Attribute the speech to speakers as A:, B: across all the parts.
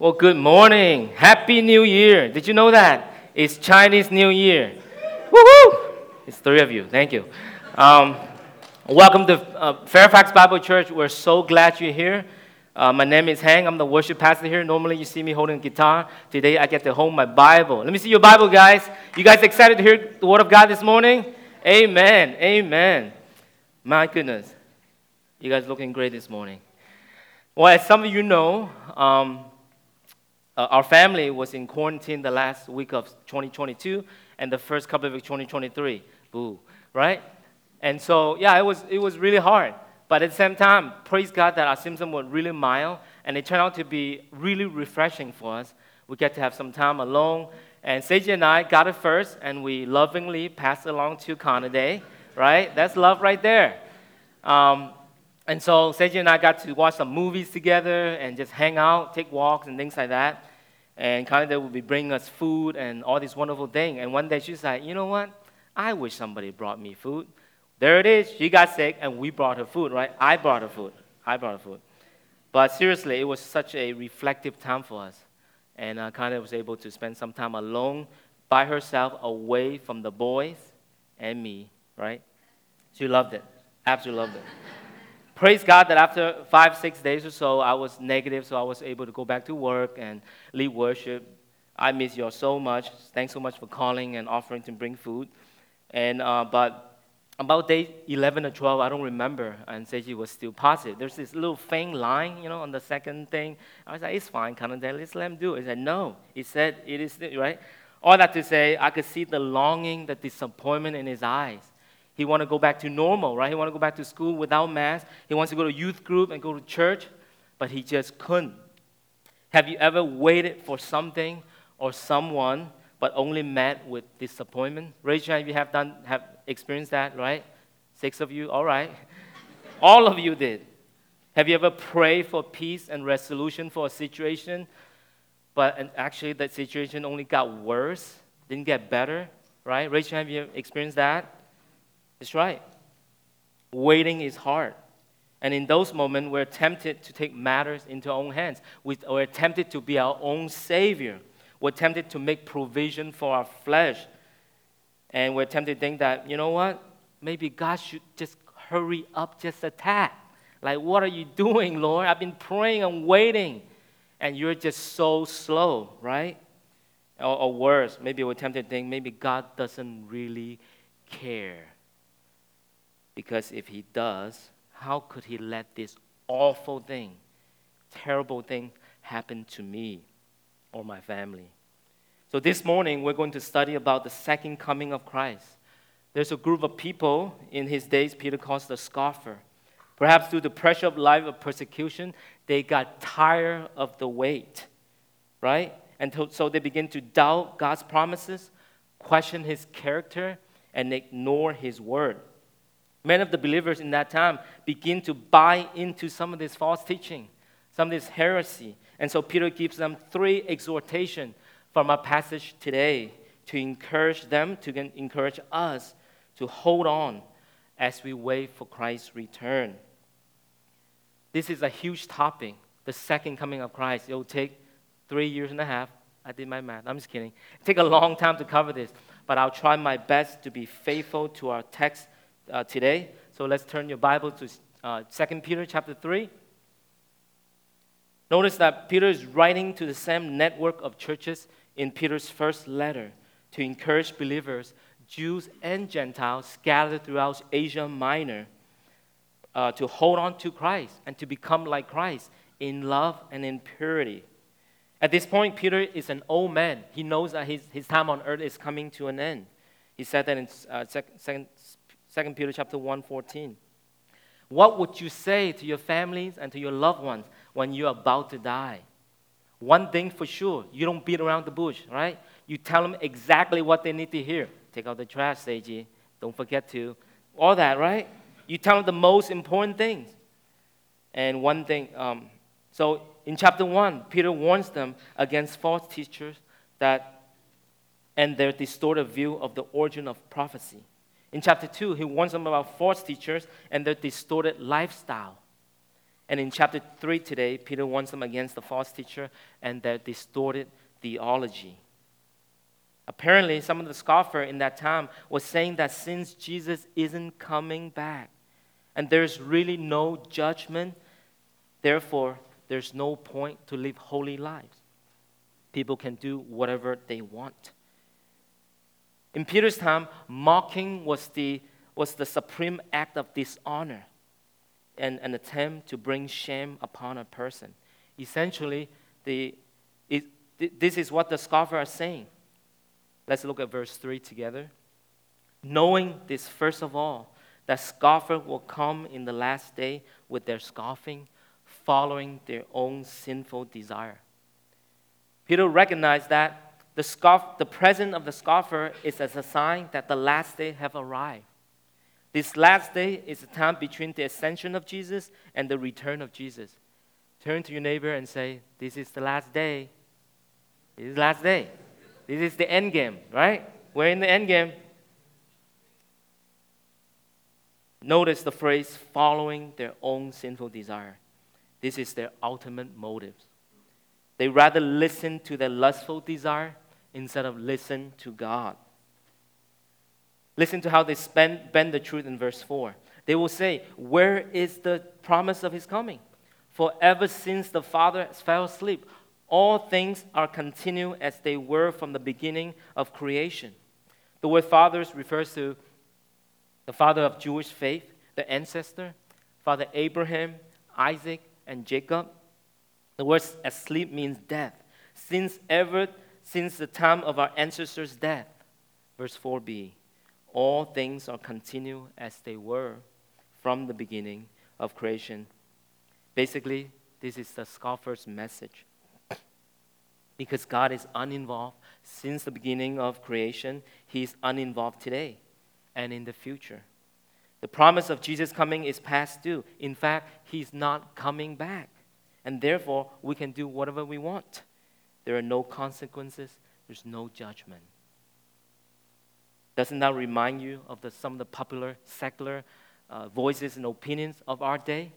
A: Well, good morning. Happy New Year. Did you know that? It's Chinese New Year. Woohoo! It's three of you. Thank you. Um, welcome to uh, Fairfax Bible Church. We're so glad you're here. Uh, my name is Hank. I'm the worship pastor here. Normally, you see me holding a guitar. Today, I get to hold my Bible. Let me see your Bible, guys. You guys excited to hear the Word of God this morning? Amen. Amen. My goodness. You guys looking great this morning. Well, as some of you know, um, uh, our family was in quarantine the last week of 2022 and the first couple of weeks 2023. Boo, right? And so, yeah, it was, it was really hard. But at the same time, praise God that our symptoms were really mild and it turned out to be really refreshing for us. We get to have some time alone. And Seiji and I got it first and we lovingly passed along to Conaday, right? That's love right there. Um, and so Seiji and I got to watch some movies together and just hang out, take walks and things like that and Canada would be bringing us food and all these wonderful things. And one day she's like, you know what? I wish somebody brought me food. There it is. She got sick, and we brought her food, right? I brought her food. I brought her food. But seriously, it was such a reflective time for us. And uh, Canada was able to spend some time alone by herself, away from the boys and me, right? She loved it. Absolutely loved it praise God that after five, six days or so, I was negative, so I was able to go back to work and lead worship. I miss you all so much. Thanks so much for calling and offering to bring food. And uh, but about day 11 or 12, I don't remember, and Seiji was still positive. There's this little faint line, you know, on the second thing. I was like, it's fine, kind of let's let him do it. He said, no. He said, it is, right? All that to say, I could see the longing, the disappointment in his eyes. He want to go back to normal, right? He want to go back to school without mask. He wants to go to youth group and go to church, but he just couldn't. Have you ever waited for something or someone but only met with disappointment? Raise your hand if you have done have experienced that, right? Six of you, all right. all of you did. Have you ever prayed for peace and resolution for a situation, but actually that situation only got worse, didn't get better, right? Raise your hand if you experienced that. That's right. Waiting is hard. And in those moments, we're tempted to take matters into our own hands. We're tempted to be our own savior. We're tempted to make provision for our flesh. And we're tempted to think that, you know what? Maybe God should just hurry up just a tad. Like, what are you doing, Lord? I've been praying and waiting. And you're just so slow, right? Or, or worse, maybe we're tempted to think maybe God doesn't really care. Because if he does, how could he let this awful thing, terrible thing happen to me or my family? So this morning, we're going to study about the second coming of Christ. There's a group of people in his days Peter calls the scoffer. Perhaps through the pressure of life of persecution, they got tired of the wait, right? And so they begin to doubt God's promises, question his character, and ignore his word. Many of the believers in that time begin to buy into some of this false teaching, some of this heresy. And so Peter gives them three exhortations from our passage today to encourage them, to encourage us to hold on as we wait for Christ's return. This is a huge topic, the second coming of Christ. It will take three years and a half. I did my math. I'm just kidding. It'll take a long time to cover this, but I'll try my best to be faithful to our text uh, today. So let's turn your Bible to uh, 2 Peter chapter 3. Notice that Peter is writing to the same network of churches in Peter's first letter to encourage believers, Jews and Gentiles scattered throughout Asia Minor, uh, to hold on to Christ and to become like Christ in love and in purity. At this point, Peter is an old man. He knows that his, his time on earth is coming to an end. He said that in uh, 2 2 Peter chapter 1, 14. What would you say to your families and to your loved ones when you're about to die? One thing for sure, you don't beat around the bush, right? You tell them exactly what they need to hear. Take out the trash, Seiji. Don't forget to. All that, right? You tell them the most important things. And one thing, um, so in chapter 1, Peter warns them against false teachers that and their distorted view of the origin of prophecy. In chapter 2, he warns them about false teachers and their distorted lifestyle. And in chapter 3 today, Peter warns them against the false teacher and their distorted theology. Apparently, some of the scoffer in that time was saying that since Jesus isn't coming back and there's really no judgment, therefore, there's no point to live holy lives. People can do whatever they want. In Peter's time, mocking was the, was the supreme act of dishonor and an attempt to bring shame upon a person. Essentially, the, it, this is what the scoffers are saying. Let's look at verse 3 together. Knowing this, first of all, that scoffer will come in the last day with their scoffing, following their own sinful desire. Peter recognized that the, scoff, the presence of the scoffer is as a sign that the last day have arrived. This last day is the time between the ascension of Jesus and the return of Jesus. Turn to your neighbor and say, This is the last day. This is the last day. This is the end game, right? We're in the end game. Notice the phrase following their own sinful desire. This is their ultimate motives. They rather listen to their lustful desire instead of listen to God. Listen to how they spend, bend the truth in verse 4. They will say, Where is the promise of his coming? For ever since the Father fell asleep, all things are continued as they were from the beginning of creation. The word fathers refers to the father of Jewish faith, the ancestor, Father Abraham, Isaac, and Jacob. The word asleep means death. Since ever, since the time of our ancestors' death. Verse 4b all things are continued as they were from the beginning of creation. Basically, this is the scoffer's message. Because God is uninvolved since the beginning of creation, He is uninvolved today and in the future. The promise of Jesus coming is past due. In fact, He's not coming back. And therefore, we can do whatever we want. There are no consequences, there's no judgment. Doesn't that remind you of the, some of the popular secular uh, voices and opinions of our day?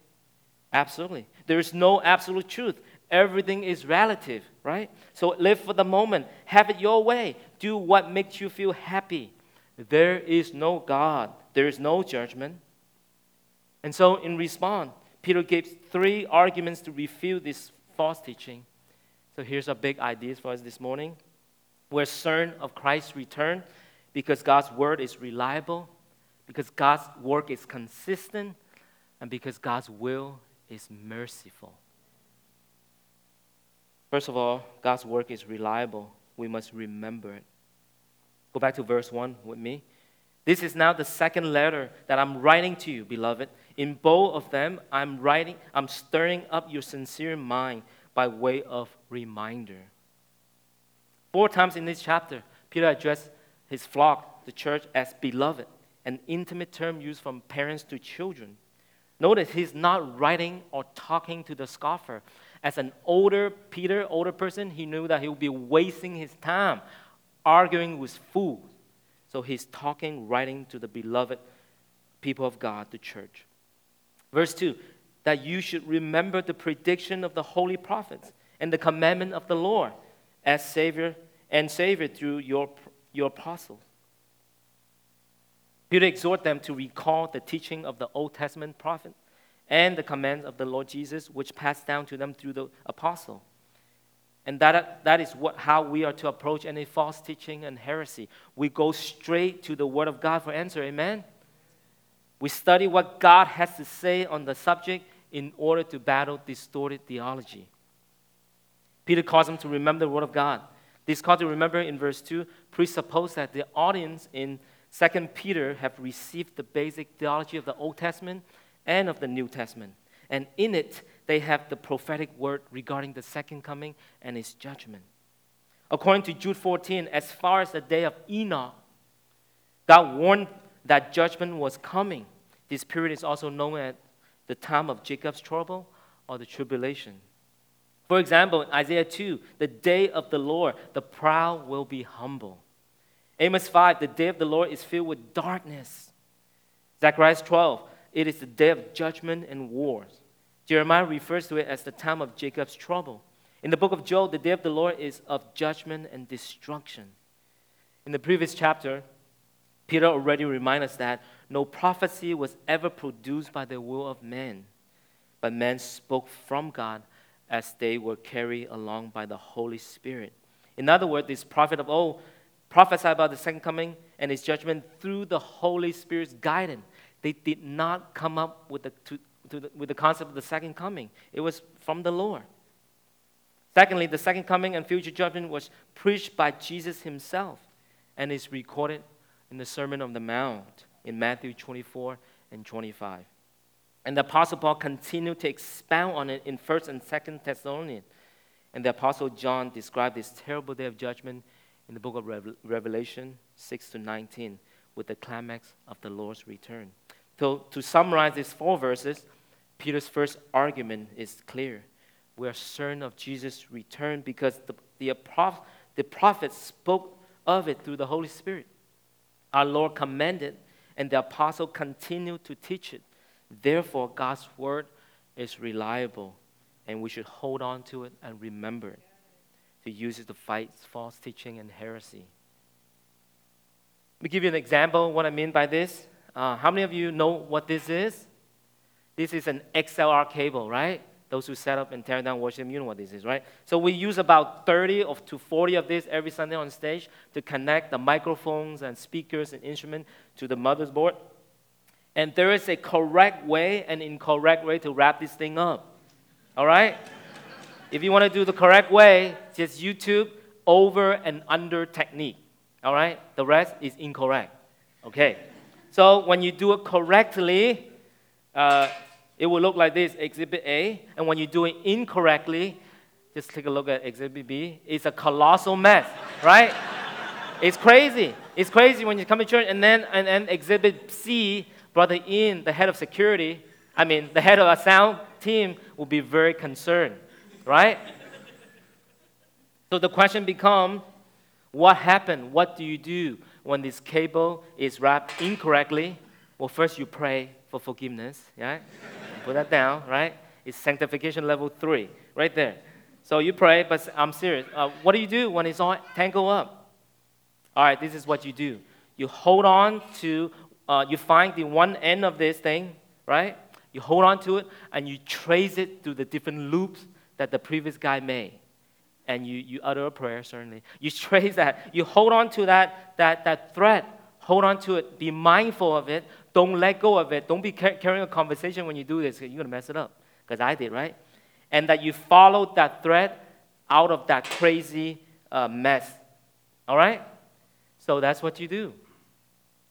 A: Absolutely. There is no absolute truth. Everything is relative, right? So live for the moment. Have it your way. Do what makes you feel happy. There is no God. There is no judgment. And so, in response, Peter gives three arguments to refute this false teaching. So, here's our big ideas for us this morning. We're certain of Christ's return because God's word is reliable, because God's work is consistent, and because God's will is merciful. First of all, God's work is reliable. We must remember it. Go back to verse 1 with me. This is now the second letter that I'm writing to you, beloved. In both of them, I'm writing, I'm stirring up your sincere mind by way of reminder. Four times in this chapter, Peter addressed his flock, the church, as beloved, an intimate term used from parents to children. Notice he's not writing or talking to the scoffer. As an older Peter, older person, he knew that he would be wasting his time arguing with fools. So he's talking, writing to the beloved people of God, the church. Verse 2 that you should remember the prediction of the holy prophets and the commandment of the Lord as Savior and Savior through your your apostles. Peter exhort them to recall the teaching of the Old Testament prophet and the commands of the Lord Jesus, which passed down to them through the apostle. And that, that is what, how we are to approach any false teaching and heresy. We go straight to the Word of God for answer. Amen? We study what God has to say on the subject in order to battle distorted theology. Peter calls them to remember the Word of God. This call to remember in verse 2 presuppose that the audience in 2 Peter have received the basic theology of the Old Testament and of the New Testament. And in it, they have the prophetic word regarding the second coming and his judgment. According to Jude 14, as far as the day of Enoch, God warned that judgment was coming. This period is also known as the time of Jacob's trouble or the tribulation. For example, in Isaiah 2, the day of the Lord, the proud will be humble. Amos 5, the day of the Lord is filled with darkness. Zechariah 12, it is the day of judgment and wars. Jeremiah refers to it as the time of Jacob's trouble. In the book of Job, the day of the Lord is of judgment and destruction. In the previous chapter, Peter already reminded us that no prophecy was ever produced by the will of man, but men spoke from God as they were carried along by the Holy Spirit. In other words, this prophet of old prophesied about the second coming and his judgment through the Holy Spirit's guidance. They did not come up with the, to, to the, with the concept of the second coming, it was from the Lord. Secondly, the second coming and future judgment was preached by Jesus himself and is recorded in the Sermon on the Mount in Matthew 24 and 25. And the Apostle Paul continued to expound on it in 1st and 2nd Thessalonians. And the Apostle John described this terrible day of judgment in the book of Revelation 6 to 19 with the climax of the Lord's return. So, to summarize these four verses, Peter's first argument is clear. We are certain of Jesus' return because the, the, the prophets spoke of it through the Holy Spirit. Our Lord commanded, and the apostle continued to teach it. Therefore, God's word is reliable, and we should hold on to it and remember it to use it to fight false teaching and heresy. Let me give you an example what I mean by this. Uh, how many of you know what this is? This is an XLR cable, right? Those who set up and tear down worship, you know what this is, right? So we use about 30 of, to 40 of this every Sunday on stage to connect the microphones and speakers and instrument to the motherboard. And there is a correct way and incorrect way to wrap this thing up. All right? if you want to do the correct way, just YouTube over and under technique. All right? The rest is incorrect. Okay. So when you do it correctly, uh, it will look like this Exhibit A. And when you do it incorrectly, just take a look at Exhibit B. It's a colossal mess, right? it's crazy. It's crazy when you come to church and then and then Exhibit C, Brother Ian, the head of security, I mean, the head of a sound team will be very concerned, right? so the question becomes what happened? What do you do when this cable is wrapped incorrectly? Well, first you pray for forgiveness, yeah? Put that down, right? It's sanctification level three, right there. So you pray, but I'm serious. Uh, what do you do when it's all tangled up? All right, this is what you do. You hold on to, uh, you find the one end of this thing, right? You hold on to it and you trace it through the different loops that the previous guy made. And you, you utter a prayer, certainly. You trace that. You hold on to that, that, that thread. Hold on to it. Be mindful of it. Don't let go of it. Don't be carrying a conversation when you do this. You're going to mess it up. Because I did, right? And that you follow that thread out of that crazy uh, mess. All right? So that's what you do.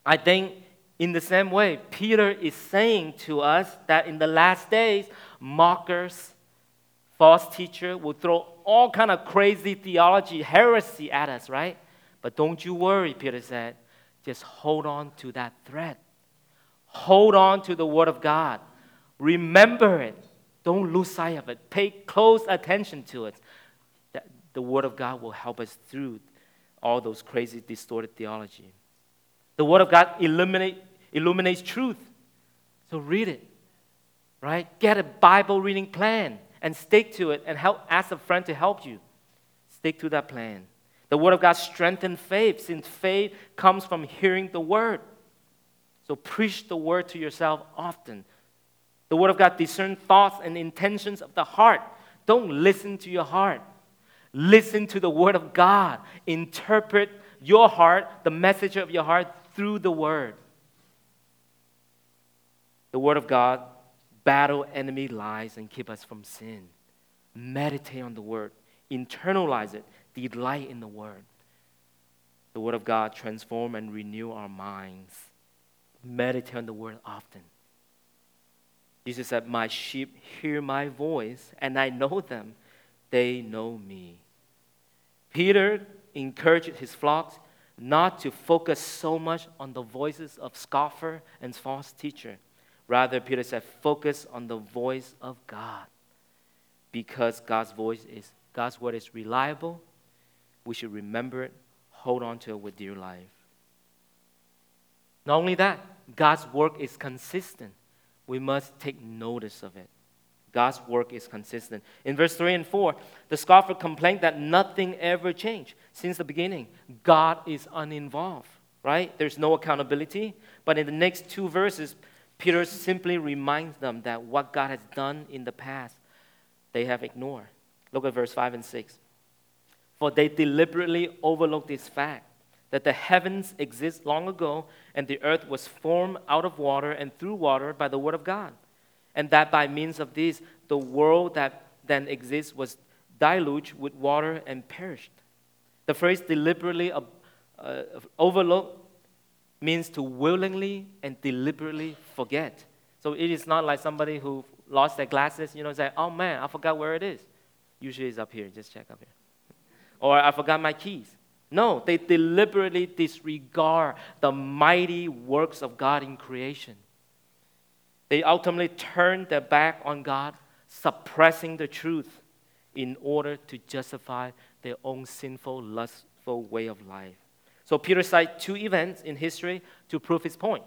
A: I think in the same way, Peter is saying to us that in the last days, mockers, false teacher will throw all kind of crazy theology, heresy at us, right? But don't you worry, Peter said. Just hold on to that thread. Hold on to the Word of God. Remember it. Don't lose sight of it. Pay close attention to it. The Word of God will help us through all those crazy, distorted theology. The Word of God illuminate, illuminates truth. So read it, right? Get a Bible reading plan and stick to it and help, ask a friend to help you. Stick to that plan. The Word of God strengthens faith since faith comes from hearing the Word. So preach the Word to yourself often. The Word of God discerns thoughts and intentions of the heart. Don't listen to your heart. Listen to the Word of God. Interpret your heart, the message of your heart, through the Word. The Word of God battle enemy lies and keep us from sin. Meditate on the Word. Internalize it delight in the Word. The Word of God transform and renew our minds. Meditate on the Word often. Jesus said, My sheep hear my voice, and I know them. They know me. Peter encouraged his flocks not to focus so much on the voices of scoffer and false teacher. Rather, Peter said, focus on the voice of God. Because God's voice is God's word is reliable we should remember it, hold on to it with dear life. Not only that, God's work is consistent. We must take notice of it. God's work is consistent. In verse 3 and 4, the scoffer complained that nothing ever changed since the beginning. God is uninvolved, right? There's no accountability. But in the next two verses, Peter simply reminds them that what God has done in the past, they have ignored. Look at verse 5 and 6. For they deliberately overlooked this fact that the heavens exist long ago and the earth was formed out of water and through water by the word of God and that by means of this, the world that then exists was deluged with water and perished. The phrase deliberately uh, uh, overlook means to willingly and deliberately forget. So it is not like somebody who lost their glasses, you know, say, oh man, I forgot where it is. Usually it's up here, just check up here. Or I forgot my keys. No, they deliberately disregard the mighty works of God in creation. They ultimately turn their back on God, suppressing the truth in order to justify their own sinful, lustful way of life. So Peter cites two events in history to prove his point.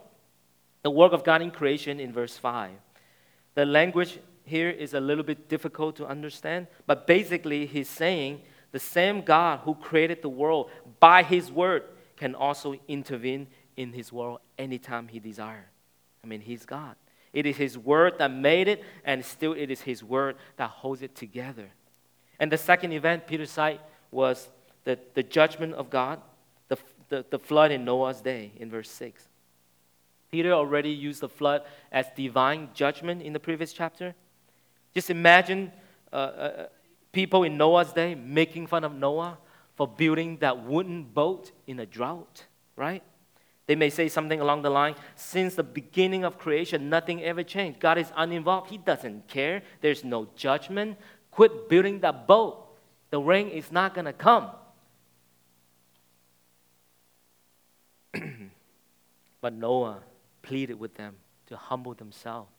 A: The work of God in creation in verse 5. The language here is a little bit difficult to understand, but basically he's saying the same God who created the world by his word can also intervene in his world anytime he desires. I mean, he's God. It is His word that made it, and still it is His word that holds it together. And the second event Peter cited was the, the judgment of God, the, the, flood in Noah's day in verse 6. Peter already used the flood as divine judgment in the previous chapter. Just imagine uh, uh, people in Noah's day making fun of Noah for building that wooden boat in a drought, right? They may say something along the line since the beginning of creation, nothing ever changed. God is uninvolved. He doesn't care. There's no judgment. Quit building that boat. The rain is not going to come. but Noah pleaded with them to humble themselves,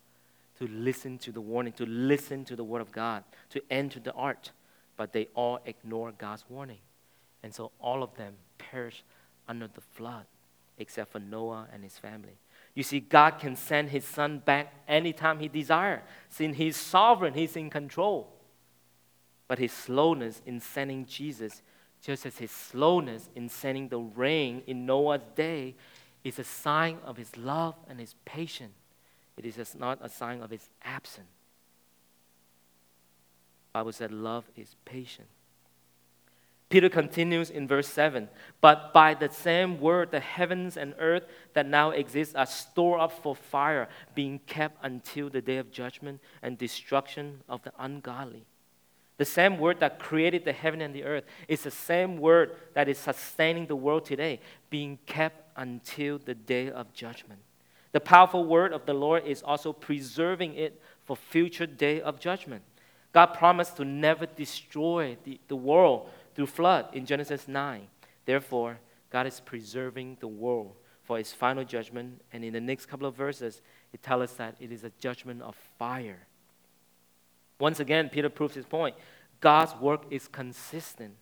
A: to listen to the warning, to listen to the word of God, to enter the ark. But they all ignored God's warning. And so all of them perished under the flood except for Noah and his family. You see, God can send his son back anytime he desires, since he's sovereign, he's in control. But his slowness in sending Jesus, just as his slowness in sending the rain in Noah's day, is a sign of his love and his patience. It is not a sign of his absence. Bible said love is patient. Peter continues in verse 7 But by the same word, the heavens and earth that now exist are stored up for fire, being kept until the day of judgment and destruction of the ungodly. The same word that created the heaven and the earth is the same word that is sustaining the world today, being kept until the day of judgment. The powerful word of the Lord is also preserving it for future day of judgment. God promised to never destroy the, the world through flood in Genesis 9. Therefore, God is preserving the world for his final judgment. And in the next couple of verses, it tells us that it is a judgment of fire. Once again, Peter proves his point. God's work is consistent.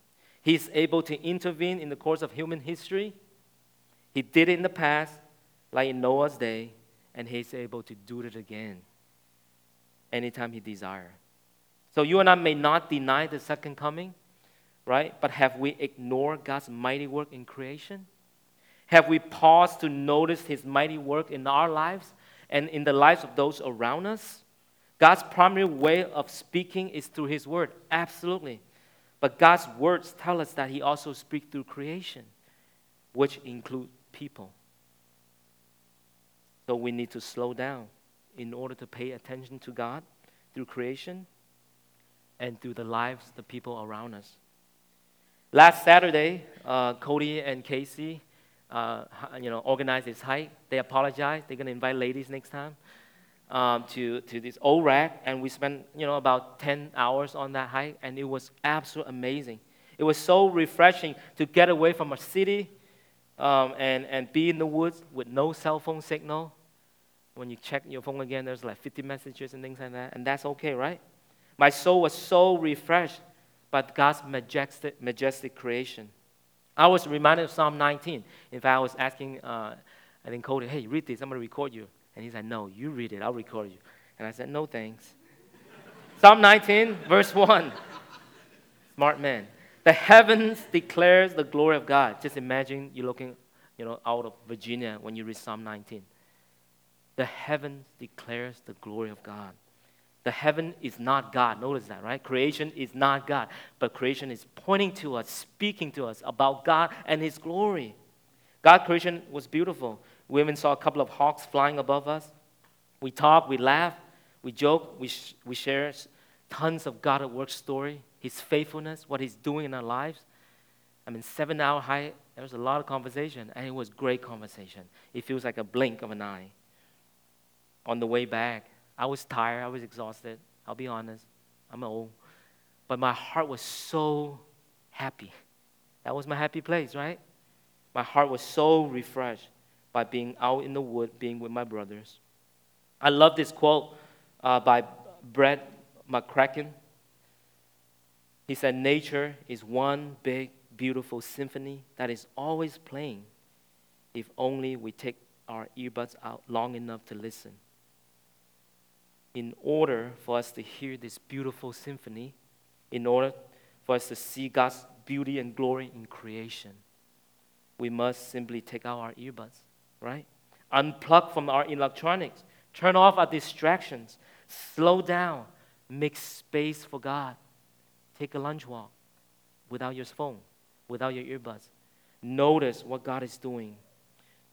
A: He's able to intervene in the course of human history. He did it in the past, like in Noah's day, and he's able to do it again anytime he desires. So you and I may not deny the second coming, right? But have we ignored God's mighty work in creation? Have we paused to notice His mighty work in our lives and in the lives of those around us? God's primary way of speaking is through His Word, absolutely. But God's words tell us that He also speaks through creation, which include people. So we need to slow down in order to pay attention to God through creation and through the lives of the people around us. Last Saturday, uh, Cody and Casey, uh, you know, organized this hike. They apologized. They're gonna invite ladies next time um, to to this Old Rag, and we spent you know about 10 hours on that hike, and it was absolutely amazing. It was so refreshing to get away from a city um, and and be in the woods with no cell phone signal. When you check your phone again, there's like 50 messages and things like that, and that's okay, right? My soul was so refreshed by God's majestic, majestic creation. I was reminded of Psalm 19. In fact, I was asking, uh, I think Cody, hey, read this, I'm going to record you. And he said, no, you read it, I'll record you. And I said, no thanks. Psalm 19, verse 1. Smart man. The heavens declares the glory of God. Just imagine you're looking, you know, out of Virginia when you read Psalm 19. The heavens declares the glory of God. The heaven is not God. Notice that, right? Creation is not God, but creation is pointing to us, speaking to us about God and His glory. God creation was beautiful. We even saw a couple of hawks flying above us. We talk, we laugh, we joke, we, sh- we share tons of God at work story, His faithfulness, what He's doing in our lives. I mean, seven hour high, there was a lot of conversation, and it was great conversation. It feels like a blink of an eye. On the way back, I was tired, I was exhausted. I'll be honest, I'm old. But my heart was so happy. That was my happy place, right? My heart was so refreshed by being out in the wood, being with my brothers. I love this quote uh, by Brett McCracken. He said, Nature is one big, beautiful symphony that is always playing if only we take our earbuds out long enough to listen. In order for us to hear this beautiful symphony, in order for us to see God's beauty and glory in creation, we must simply take out our earbuds, right? Unplug from our electronics, turn off our distractions, slow down, make space for God. Take a lunch walk without your phone, without your earbuds. Notice what God is doing.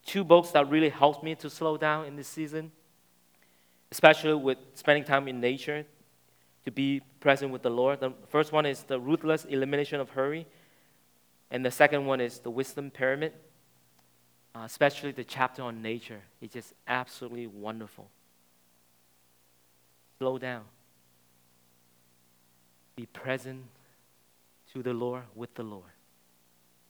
A: Two books that really helped me to slow down in this season, especially with spending time in nature, to be present with the Lord. The first one is The Ruthless Elimination of Hurry and the second one is the wisdom pyramid, uh, especially the chapter on nature. It's just absolutely wonderful. Slow down. Be present to the Lord with the Lord.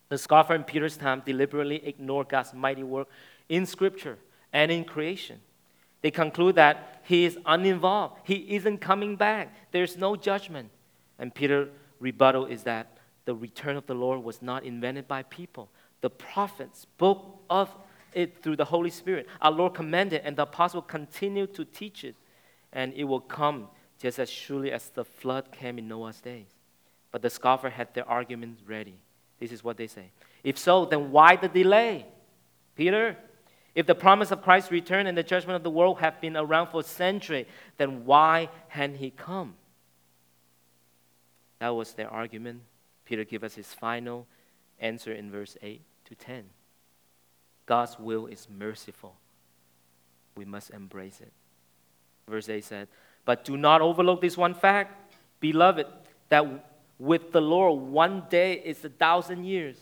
A: The scoffer in Peter's time deliberately ignored God's mighty work in Scripture and in creation. They conclude that he is uninvolved. He isn't coming back. There's no judgment. And Peter's rebuttal is that the return of the Lord was not invented by people. The prophets spoke of it through the Holy Spirit. Our Lord commanded, and the apostle continued to teach it, and it will come just as surely as the flood came in Noah's days. But the scoffer had their arguments ready. This is what they say. If so, then why the delay? Peter, if the promise of Christ's return and the judgment of the world have been around for centuries, then why hadn't he come? That was their argument. Peter gives us his final answer in verse 8 to 10. God's will is merciful. We must embrace it. Verse 8 said, But do not overlook this one fact, beloved, that with the Lord one day is a thousand years,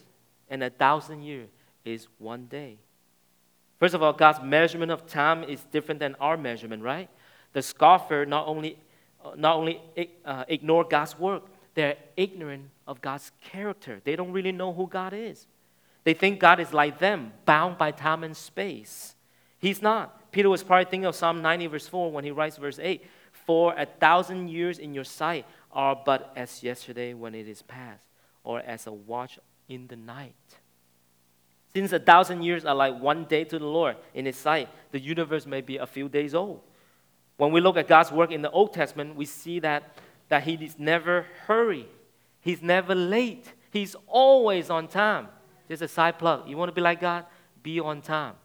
A: and a thousand years is one day. First of all, God's measurement of time is different than our measurement, right? The scoffer not only, not only uh, ignore God's work, they're ignorant of God's character. They don't really know who God is. They think God is like them, bound by time and space. He's not. Peter was probably thinking of Psalm 90, verse 4, when he writes verse 8 For a thousand years in your sight are but as yesterday when it is past, or as a watch in the night. Since a thousand years are like one day to the Lord in His sight, the universe may be a few days old. When we look at God's work in the Old Testament, we see that that he is never hurry. He's never late. He's always on time. Just a side plug. You want to be like God? Be on time.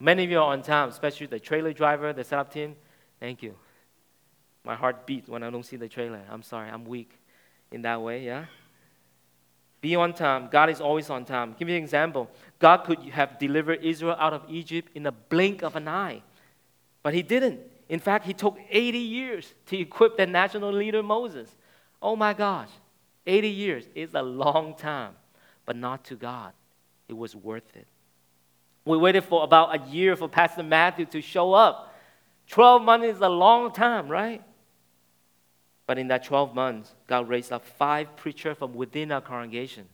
A: Many of you are on time, especially the trailer driver, the setup team. Thank you. My heart beats when I don't see the trailer. I'm sorry, I'm weak in that way, yeah? Be on time. God is always on time. Give me an example. God could have delivered Israel out of Egypt in a blink of an eye, but He didn't. In fact, he took 80 years to equip the national leader Moses. Oh my gosh, 80 years is a long time, but not to God. It was worth it. We waited for about a year for Pastor Matthew to show up. 12 months is a long time, right? But in that 12 months, God raised up five preachers from within our congregation.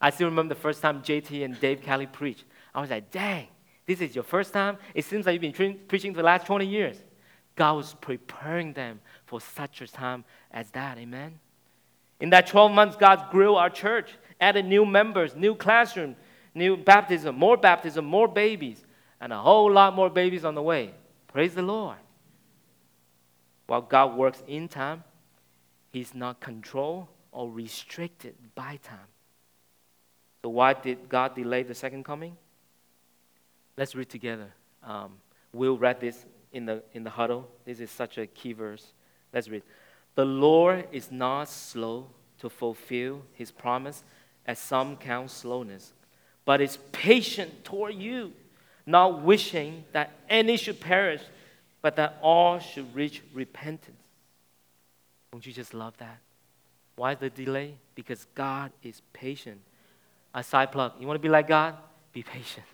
A: I still remember the first time JT and Dave Kelly preached. I was like, dang, this is your first time? It seems like you've been preaching for the last 20 years. God was preparing them for such a time as that. Amen. In that 12 months, God grew our church, added new members, new classroom, new baptism, more baptism, more babies, and a whole lot more babies on the way. Praise the Lord. While God works in time, He's not controlled or restricted by time. So, why did God delay the second coming? Let's read together. Um, we'll read this in the, in the huddle. This is such a key verse. Let's read. The Lord is not slow to fulfill his promise, as some count slowness, but is patient toward you, not wishing that any should perish, but that all should reach repentance. Don't you just love that? Why the delay? Because God is patient. A side plug. You want to be like God? Be patient.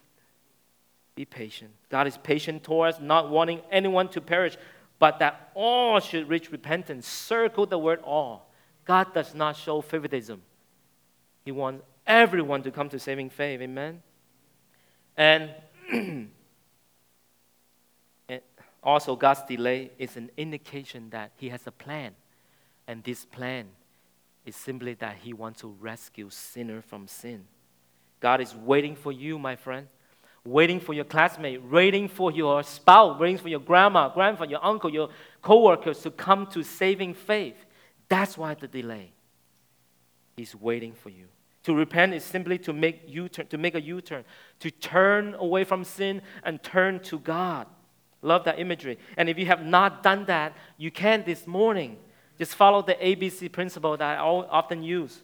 A: Be patient. God is patient towards not wanting anyone to perish, but that all should reach repentance. Circle the word all. God does not show favoritism. He wants everyone to come to saving faith. Amen. And, also, God's delay is an indication that He has a plan. And this plan is simply that He wants to rescue sinner from sin. God is waiting for you, my friend, waiting for your classmate, waiting for your spouse, waiting for your grandma, grandfather, your uncle, your co-workers to come to saving faith. That's why the delay. He's waiting for you. To repent is simply to make you turn, to make a U-turn, to turn away from sin and turn to God. Love that imagery. And if you have not done that, you can this morning. Just follow the ABC principle that I often use.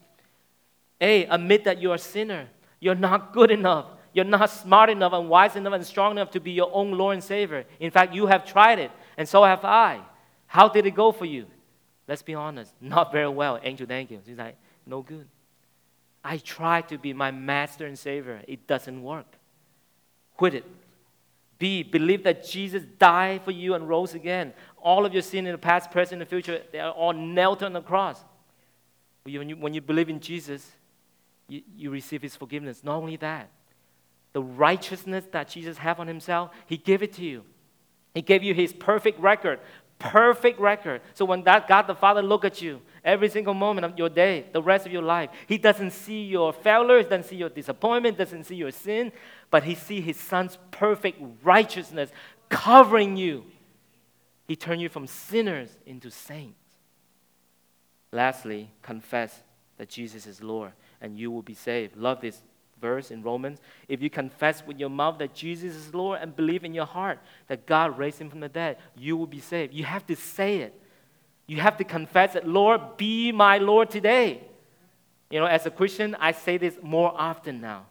A: A, admit that you're a sinner. You're not good enough. You're not smart enough and wise enough and strong enough to be your own Lord and Savior. In fact, you have tried it, and so have I. How did it go for you? Let's be honest, not very well. Angel, thank you. She's like, no good. I try to be my master and savior. It doesn't work. Quit it. B, believe that Jesus died for you and rose again. All of your sin in the past, present, and future, they are all nailed on the cross. When you, when you believe in Jesus, you, you receive his forgiveness. Not only that, the righteousness that Jesus have on himself, he gave it to you. He gave you his perfect record, perfect record. So when that God the Father look at you every single moment of your day, the rest of your life, he doesn't see your failures, doesn't see your disappointment, doesn't see your sin, but he see his son's perfect righteousness covering you. He turned you from sinners into saints. Lastly, confess that Jesus is Lord and you will be saved. Love this verse in Romans. If you confess with your mouth that Jesus is Lord and believe in your heart that God raised him from the dead, you will be saved. You have to say it. You have to confess that, Lord, be my Lord today. You know, as a Christian, I say this more often now.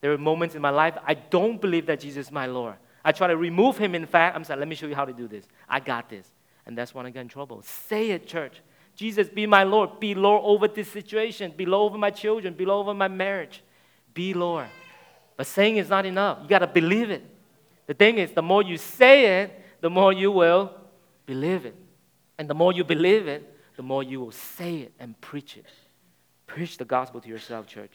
A: There are moments in my life I don't believe that Jesus is my Lord. I try to remove him. In fact, I'm saying, let me show you how to do this. I got this. And that's when I get in trouble. Say it, church. Jesus, be my Lord. Be Lord over this situation. Be Lord over my children. Be Lord over my marriage. Be Lord. But saying is not enough. You got to believe it. The thing is, the more you say it, the more you will believe it. And the more you believe it, the more you will say it and preach it. Preach the gospel to yourself, church.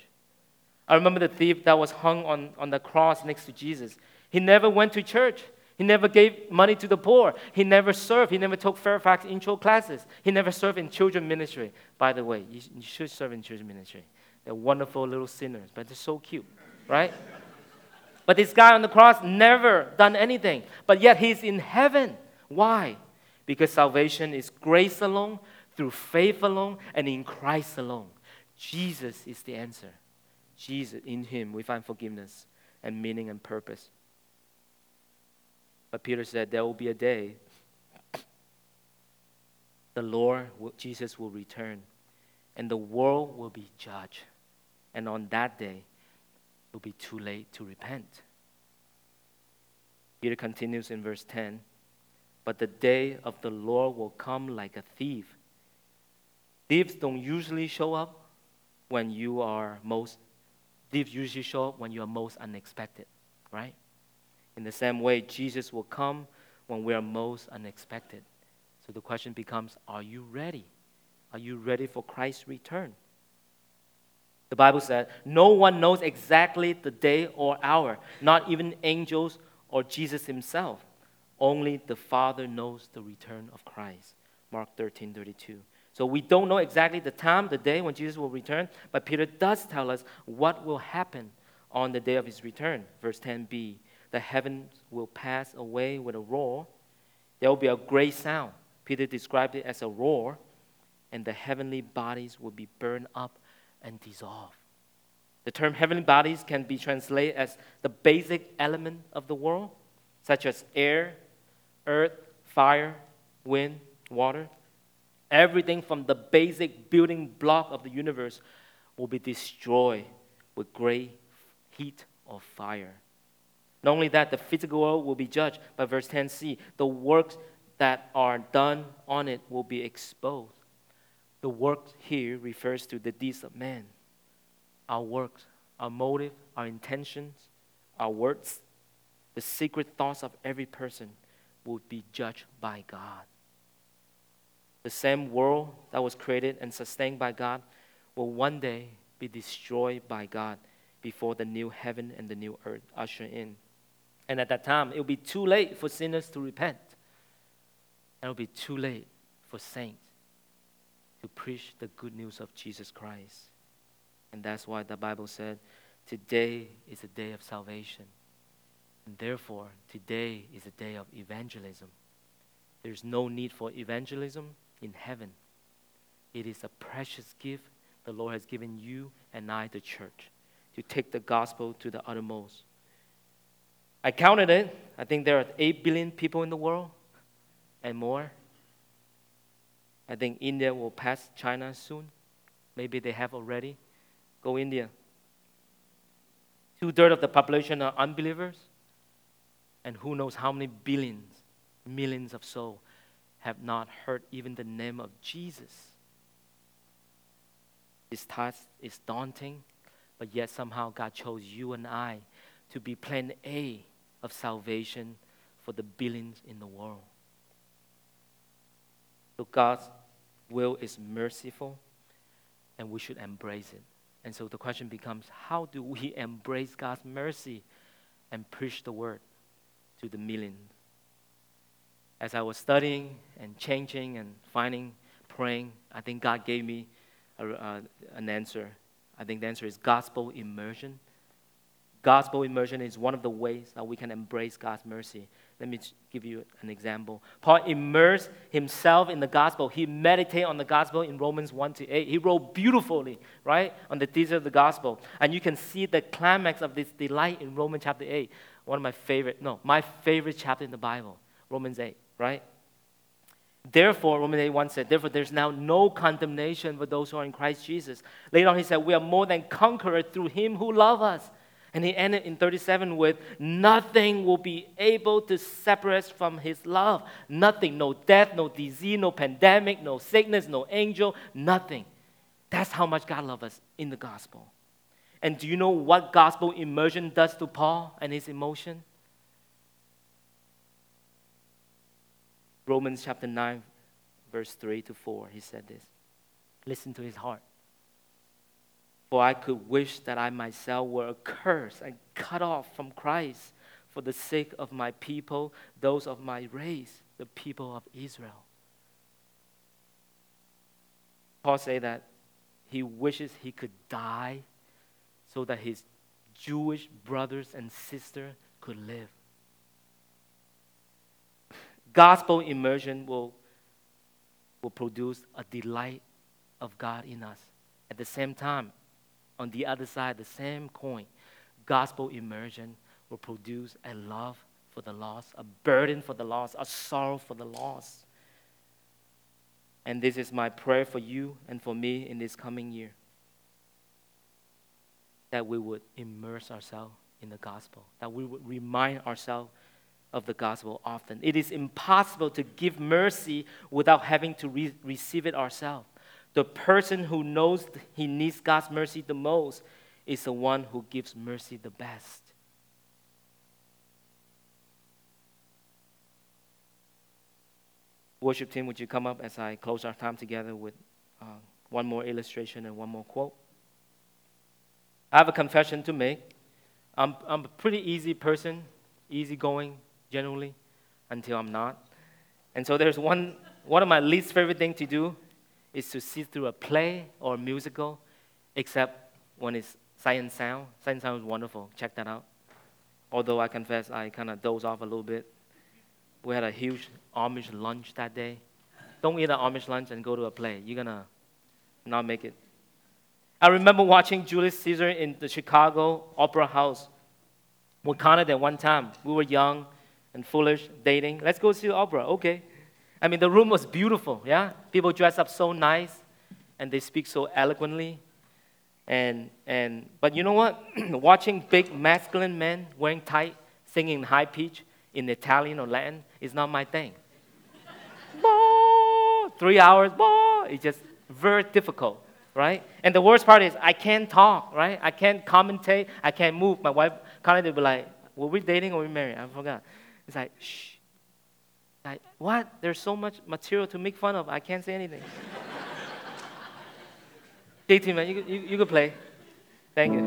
A: I remember the thief that was hung on, on the cross next to Jesus. He never went to church. He never gave money to the poor. He never served. He never took Fairfax intro classes. He never served in children ministry. By the way, you, you should serve in children ministry. They're wonderful little sinners, but they're so cute, right? but this guy on the cross never done anything, but yet he's in heaven. Why? Because salvation is grace alone, through faith alone, and in Christ alone. Jesus is the answer. Jesus, in Him, we find forgiveness and meaning and purpose. But Peter said, There will be a day the Lord, Jesus, will return, and the world will be judged. And on that day, it will be too late to repent. Peter continues in verse 10 But the day of the Lord will come like a thief. Thieves don't usually show up when you are most, thieves usually show up when you are most unexpected, right? In the same way, Jesus will come when we are most unexpected. So the question becomes Are you ready? Are you ready for Christ's return? The Bible said, No one knows exactly the day or hour, not even angels or Jesus himself. Only the Father knows the return of Christ. Mark 13 32. So we don't know exactly the time, the day when Jesus will return, but Peter does tell us what will happen on the day of his return. Verse 10b the heavens will pass away with a roar. There will be a great sound. Peter described it as a roar, and the heavenly bodies will be burned up and dissolve. The term heavenly bodies can be translated as the basic element of the world, such as air, earth, fire, wind, water. Everything from the basic building block of the universe will be destroyed with great heat of fire. Not only that, the physical world will be judged. By verse 10c, the works that are done on it will be exposed. The work here refers to the deeds of man. Our works, our motive, our intentions, our words, the secret thoughts of every person will be judged by God. The same world that was created and sustained by God will one day be destroyed by God before the new heaven and the new earth usher in. And at that time, it will be too late for sinners to repent. And it will be too late for saints to preach the good news of Jesus Christ. And that's why the Bible said, Today is a day of salvation. And therefore, today is a day of evangelism. There's no need for evangelism in heaven. It is a precious gift the Lord has given you and I, the church, to take the gospel to the uttermost. I counted it. I think there are 8 billion people in the world and more. I think India will pass China soon. Maybe they have already. Go India. Two thirds of the population are unbelievers. And who knows how many billions, millions of souls have not heard even the name of Jesus. This task is daunting, but yet somehow God chose you and I to be plan A of salvation for the billions in the world. So God's will is merciful, and we should embrace it. And so the question becomes how do we embrace God's mercy and preach the word to the millions? As I was studying and changing and finding, praying, I think God gave me a, uh, an answer. I think the answer is gospel immersion. Gospel immersion is one of the ways that we can embrace God's mercy. Let me give you an example. Paul immersed himself in the gospel. He meditated on the gospel in Romans 1 to 8. He wrote beautifully, right, on the details of the gospel. And you can see the climax of this delight in Romans chapter 8. One of my favorite, no, my favorite chapter in the Bible, Romans 8, right? Therefore, Romans 8 1 said, Therefore, there's now no condemnation for those who are in Christ Jesus. Later on, he said, We are more than conquerors through him who loved us. And he ended in 37 with, Nothing will be able to separate us from his love. Nothing. No death, no disease, no pandemic, no sickness, no angel, nothing. That's how much God loves us in the gospel. And do you know what gospel immersion does to Paul and his emotion? Romans chapter 9, verse 3 to 4, he said this. Listen to his heart. For I could wish that I myself were accursed and cut off from Christ for the sake of my people, those of my race, the people of Israel. Paul said that he wishes he could die so that his Jewish brothers and sisters could live. Gospel immersion will, will produce a delight of God in us. At the same time, on the other side, the same coin, gospel immersion will produce a love for the lost, a burden for the lost, a sorrow for the lost. And this is my prayer for you and for me in this coming year that we would immerse ourselves in the gospel, that we would remind ourselves of the gospel often. It is impossible to give mercy without having to re- receive it ourselves. The person who knows he needs God's mercy the most is the one who gives mercy the best. Worship team, would you come up as I close our time together with uh, one more illustration and one more quote? I have a confession to make. I'm, I'm a pretty easy person, easygoing generally, until I'm not. And so there's one, one of my least favorite things to do is to see through a play or a musical, except when it's and sound. And sound is wonderful. Check that out. Although I confess I kind of doze off a little bit. We had a huge Amish lunch that day. don't eat an Amish lunch and go to a play. You're gonna not make it. I remember watching Julius Caesar in the Chicago Opera House with at one time. We were young and foolish, dating. Let's go see the opera. Okay. I mean, the room was beautiful, yeah? People dress up so nice and they speak so eloquently. And, and, but you know what? Watching big masculine men wearing tight, singing high pitch in Italian or Latin is not my thing. Three hours, it's just very difficult, right? And the worst part is I can't talk, right? I can't commentate, I can't move. My wife kind of be like, were we dating or were we married? I forgot. It's like, shh. Like, what? There's so much material to make fun of. I can't say anything. Dating, man, you, you, you could play. Thank you.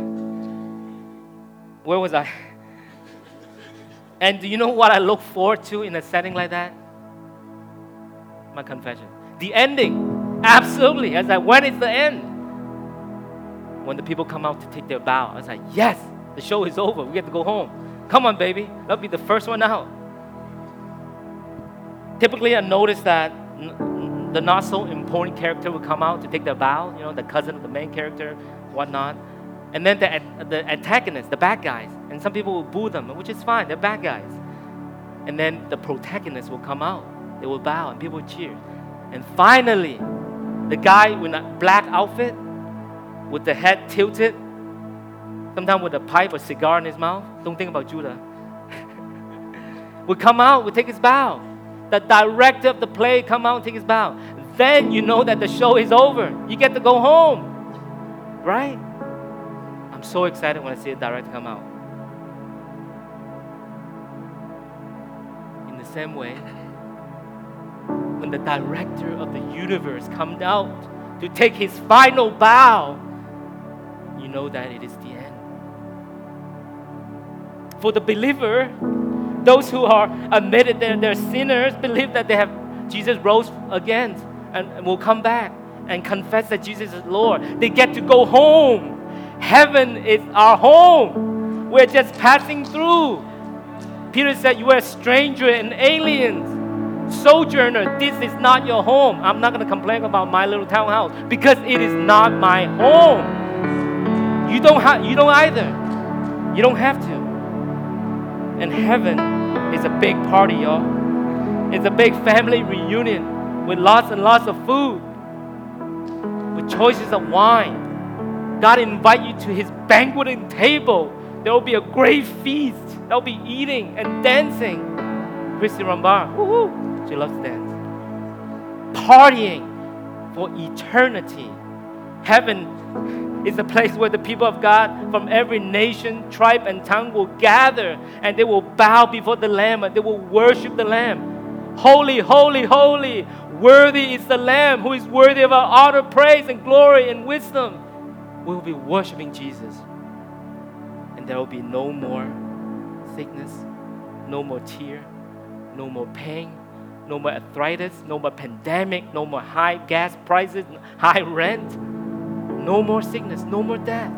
A: Where was I? And do you know what I look forward to in a setting like that? My confession. The ending. Absolutely. I was like, when is the end? When the people come out to take their bow. I was like, yes, the show is over. We get to go home. Come on, baby. That'll be the first one out. Typically, I notice that the not so important character will come out to take the bow, you know, the cousin of the main character, whatnot. And then the, the antagonists, the bad guys. And some people will boo them, which is fine, they're bad guys. And then the protagonists will come out. They will bow and people will cheer. And finally, the guy with a black outfit, with the head tilted, sometimes with a pipe or cigar in his mouth, don't think about Judah, would come out, would take his bow the director of the play come out and take his bow. Then you know that the show is over. You get to go home. Right? I'm so excited when I see a director come out. In the same way, when the director of the universe comes out to take his final bow, you know that it is the end. For the believer, those who are admitted that they're sinners believe that they have Jesus rose again and will come back and confess that Jesus is Lord. They get to go home. Heaven is our home. We're just passing through. Peter said, You are a stranger and aliens, sojourner. This is not your home. I'm not going to complain about my little townhouse because it is not my home. You don't, have. you don't either. You don't have to. And heaven is a big party, y'all. It's a big family reunion with lots and lots of food, with choices of wine. God invite you to his banqueting table. There will be a great feast. There will be eating and dancing. Christy Rambar, woo-hoo, she loves to dance. Partying for eternity. Heaven is a place where the people of God from every nation, tribe, and tongue will gather and they will bow before the Lamb and they will worship the Lamb. Holy, holy, holy, worthy is the Lamb who is worthy of our honor, praise, and glory and wisdom. We will be worshiping Jesus. And there will be no more sickness, no more tear, no more pain, no more arthritis, no more pandemic, no more high gas prices, high rent no more sickness, no more death.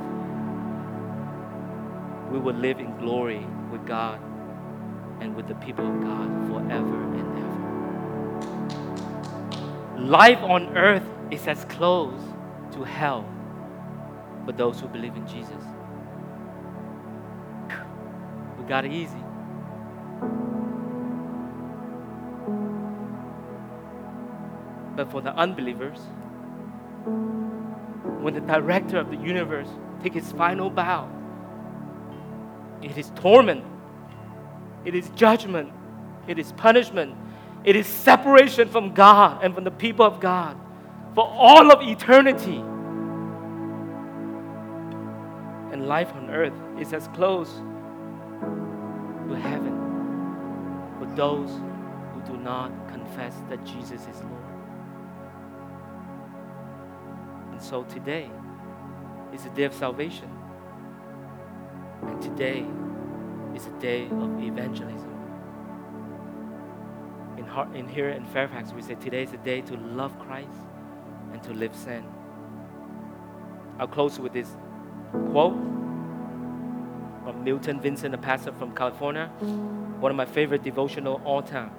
A: We will live in glory with God and with the people of God forever and ever. Life on earth is as close to hell for those who believe in Jesus. We got it easy. But for the unbelievers, when the director of the universe take his final bow. It is torment. It is judgment. It is punishment. It is separation from God and from the people of God for all of eternity. And life on earth is as close to heaven for those who do not confess that Jesus is Lord. So today is a day of salvation. And today is a day of evangelism. In, in here in Fairfax, we say today is a day to love Christ and to live sin. I'll close with this quote from Milton Vincent, a pastor from California, one of my favorite devotional all time.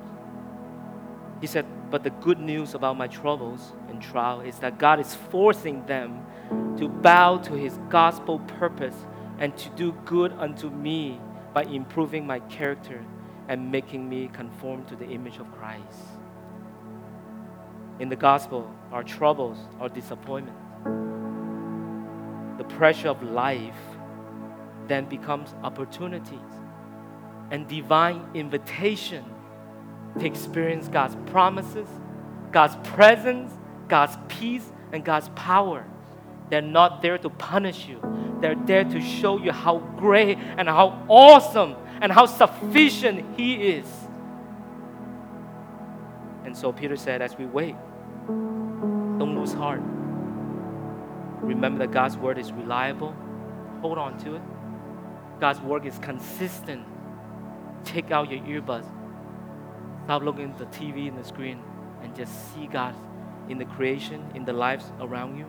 A: He said, But the good news about my troubles and trial is that God is forcing them to bow to his gospel purpose and to do good unto me by improving my character and making me conform to the image of Christ. In the gospel, our troubles, our disappointment, the pressure of life then becomes opportunities and divine invitation to experience God's promises, God's presence, God's peace, and God's power. They're not there to punish you. They're there to show you how great and how awesome and how sufficient He is. And so Peter said, as we wait, don't lose heart. Remember that God's word is reliable. Hold on to it. God's word is consistent. Take out your earbuds. Stop looking at the TV and the screen and just see God in the creation, in the lives around you.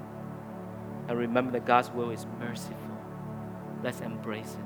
A: And remember that God's will is merciful. Let's embrace it.